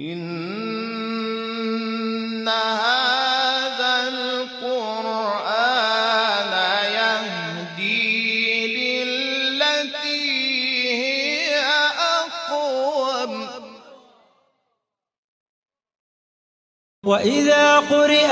إن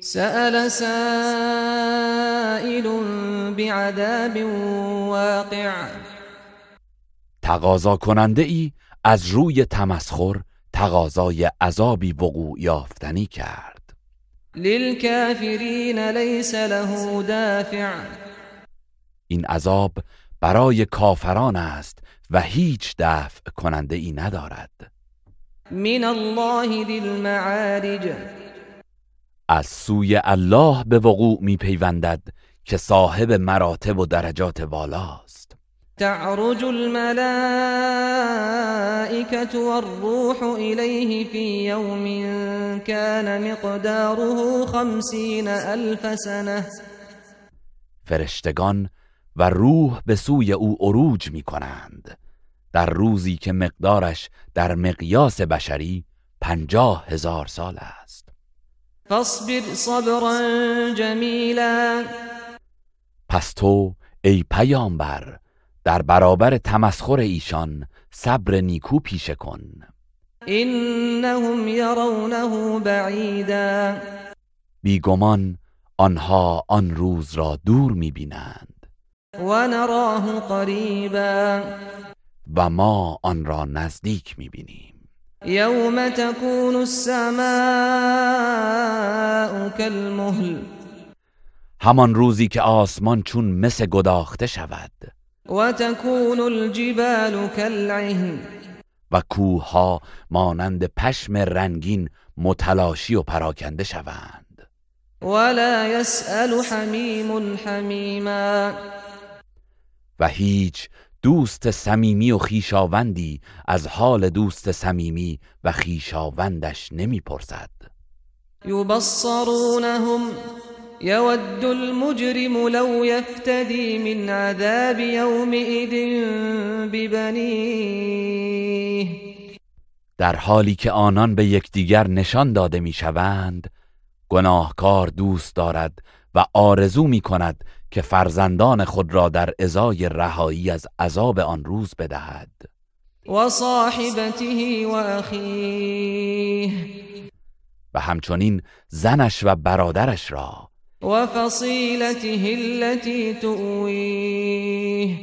سأل سائل بعذاب واقع. تقاضا کننده ای از روی تمسخر تقاضای عذابی وقوع یافتنی کرد. للكافرين ليس له دافع. این عذاب برای کافران است و هیچ دفع کننده ای ندارد. من الله المعارج. از سوی الله به وقوع می پیوندد که صاحب مراتب و درجات والاست. تعرج الملائكة والروح إليه في يوم كان مقداره خمسين ألف سنة. فرشتگان و روح به سوی او عروج می کنند در روزی که مقدارش در مقیاس بشری پنجاه هزار سال است. فاصبر صبرا جميلا. پس تو ای پیامبر در برابر تمسخر ایشان صبر نیکو پیشه کن. إنهم يرونه بعيدا بیگمان آنها آن روز را دور می‌بینند. ونراه قريبا و ما آن را نزدیک می‌بینیم. يوم تكون السماء كالمهل. همان روزی که آسمان چون مس گداخته شود. وتكون الجبال كالعهن. و کوهها مانند پشم رنگین متلاشی و پراکنده شوند. ولا يسأل حميم حميما. و هیچ دوست صمیمی و خیشاوندی از حال دوست صمیمی و خیشاوندش نمی‌پرسد. يبصرونهم يود المجرم لو يفتدي من عذاب يومئذ ببنيه در حالی که آنان به یکدیگر نشان داده می‌شوند گناهکار دوست دارد و آرزو می کند که فرزندان خود را در ازای رهایی از عذاب آن روز بدهد. وصاحبته وأخيه و همچنین زنش و برادرش را. وفصيلته التي تؤويه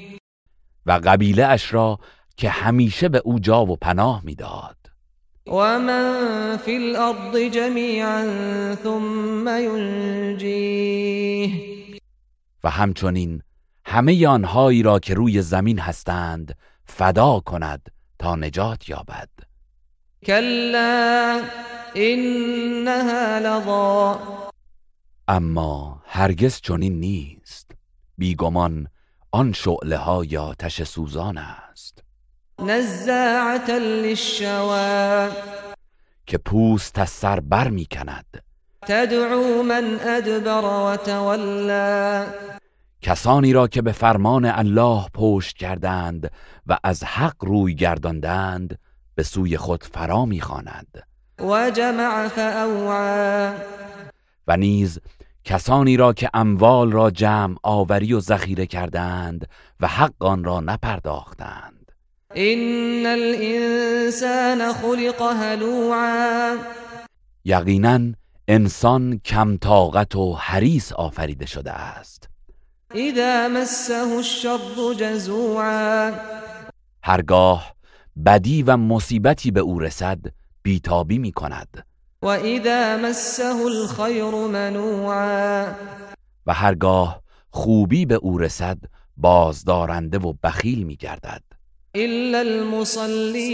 و قبیله اش را که همیشه به او جا و پناه می‌داد. ومن في الأرض جميعا ثم ينجيه و همچنین همه آنهایی را که روی زمین هستند فدا کند تا نجات یابد. كلا إنها لظى اما هرگز چنین نیست. بیگمان آن شعله ها یا تش سوزان است. نزاعة للشوى. که پوست از سر بر می کند. تدعو من أدبر وتولى. کسانی را که به فرمان الله پشت کردند و از حق روی گرداندند به سوی خود فرا می‌خواند وجمع فأوعى. و نیز کسانی را که اموال را جمع آوری و ذخیره کردند و حق آن را نپرداختند. إن الإنسان خلق هلوعا. یقینا انسان کم طاقت و حریص آفریده شده است. إذا مسه الشر جزوعا. هرگاه بدی و مصیبتی به او رسد بیتابی می کند وإذا مسه الخير منوعا. و هرگاه خوبی به او رسد بازدارنده و بخیل می گردد إلا المصلين.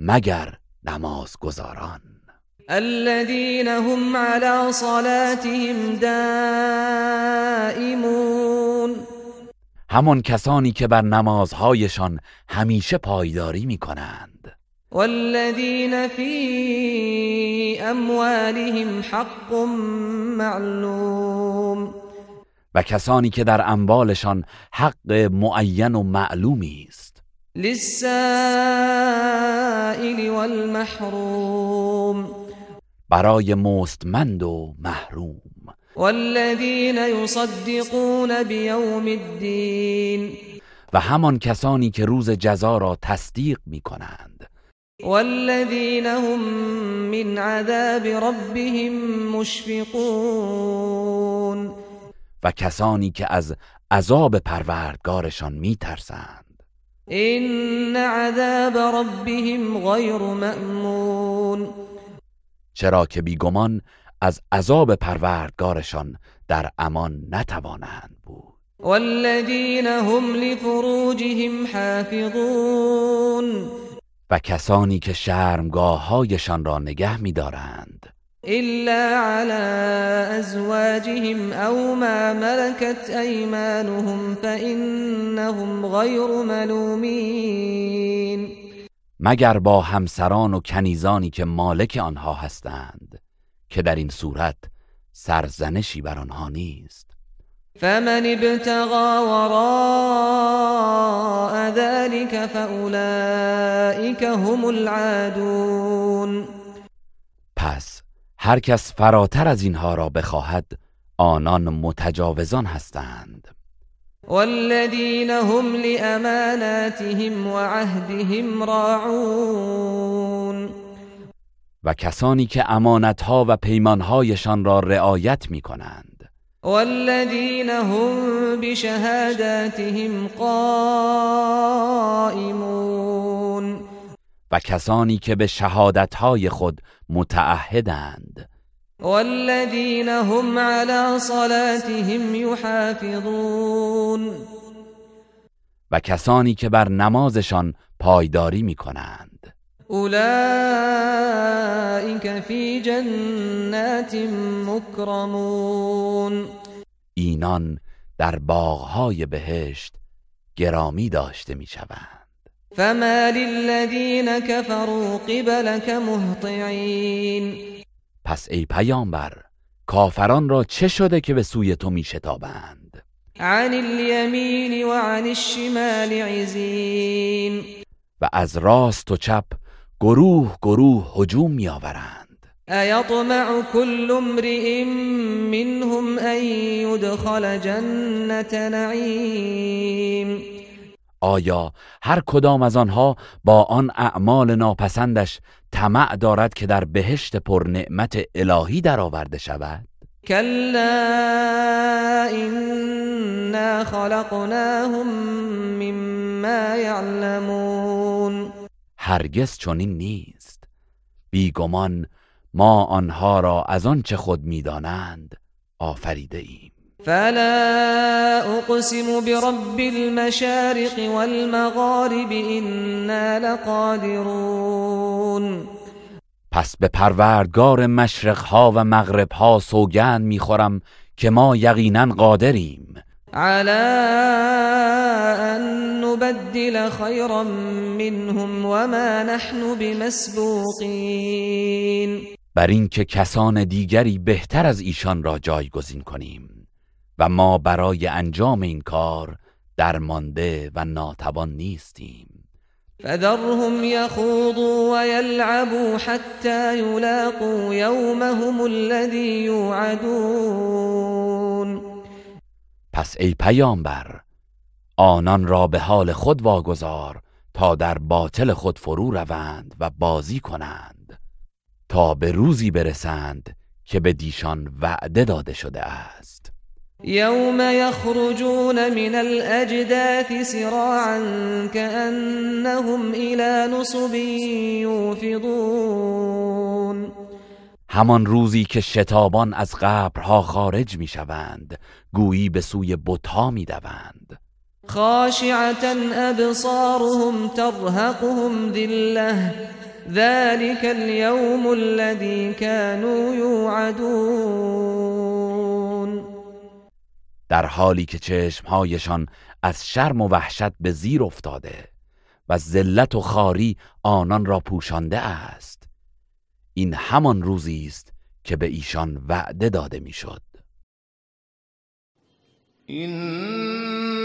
مگر نمازگزاران. الذين هم على صلاتهم دائمون. همان کسانی که بر نمازهایشان همیشه پایداری می کنند والذين في اموالهم حق معلوم. و کسانی که در اموالشان حق معین و معلومی است. للسائل والمحروم. برای مستمند و محروم. والذين يصدقون بيوم الدين و همان کسانی که روز جزا را تصدیق می کنند. والذين هم من عذاب ربهم مشفقون. و کسانی که از عذاب پروردگارشان می ترسند إن عذاب ربهم غير مأمون. چرا که بیگمان از عذاب پروردگارشان در امان نتوانند بود. والذين هم لفروجهم حافظون. و کسانی که شرمگاههایشان را نگه می‌دارند. إلا على أزواجهم أو ما ملكت أيمانهم فإنهم غير ملومين. مگر با همسران و کنیزانی که مالک آنها هستند که در این صورت سرزنشی بر آنها نیست. فمن ابتغى وراء ذلك فأولئك هم العادون. پس هر کس فراتر از اینها را بخواهد آنان متجاوزان هستند. والذين هم لأماناتهم وعهدهم راعون. و کسانی که امانتها و پیمانهایشان را رعایت می کنند والذين هم بشهاداتهم قائمون. و کسانی که به شهادتهای خود متعهدند. والذين هم على صلاتهم يحافظون و کسانی که بر نمازشان پایداری می کنند أولئك في جنات مكرمون اینان در باغهای بهشت گرامی داشته می شوند فما للذين كفروا قبلك مهطعين. پس ای پیامبر کافران را چه شده که به سوی تو می شتابند عن اليمين وعن الشمال عزين. و از راست و چپ گروه گروه هجوم می آورند أيطمع كل امرئ منهم أن يدخل جنة نعيم. آیا هر کدام از آنها با آن اعمال ناپسندش طمع دارد که در بهشت پر نعمت الهی درآورده شود؟ كلا إنا خلقناهم مما يعلمون هرگز چنین نیست. بیگمان ما آنها را از آنچه خود می‌دانند آفریده ایم فلا أقسم برب المشارق والمغارب إنا لقادرون. پس به پروردگار مشرقها و مغربها سوگند می‌خورم که ما یقینا قادریم. على أن نبدل خيرا منهم وما نحن بمسبوقين. بر اینکه کسان دیگری بهتر از ایشان را جایگزین کنیم. و ما برای انجام این کار درمانده و ناتوان نیستیم. فذرهم يخوضوا ويلعبوا حتى يلاقوا يومهم الذي يوعدون پس ای پیامبر آنان را به حال خود واگذار تا در باطل خود فرو روند و بازی کنند. تا به روزی برسند که به دیشان وعده داده شده است. يوم يخرجون من الأجداث سراعا كأنهم إلى نصب يوفضون. همان روزی که شتابان از قبرها خارج می شوند گویی به سوی بتها می دوند. خاشعة أبصارهم ترهقهم ذلة ذلك اليوم الذي كانوا يوعدون. در حالی که چشمهایشان از شرم و وحشت به زیر افتاده و ذلت و خاری آنان را پوشانده است. این همان روزی است که به ایشان وعده داده می‌شد. إنها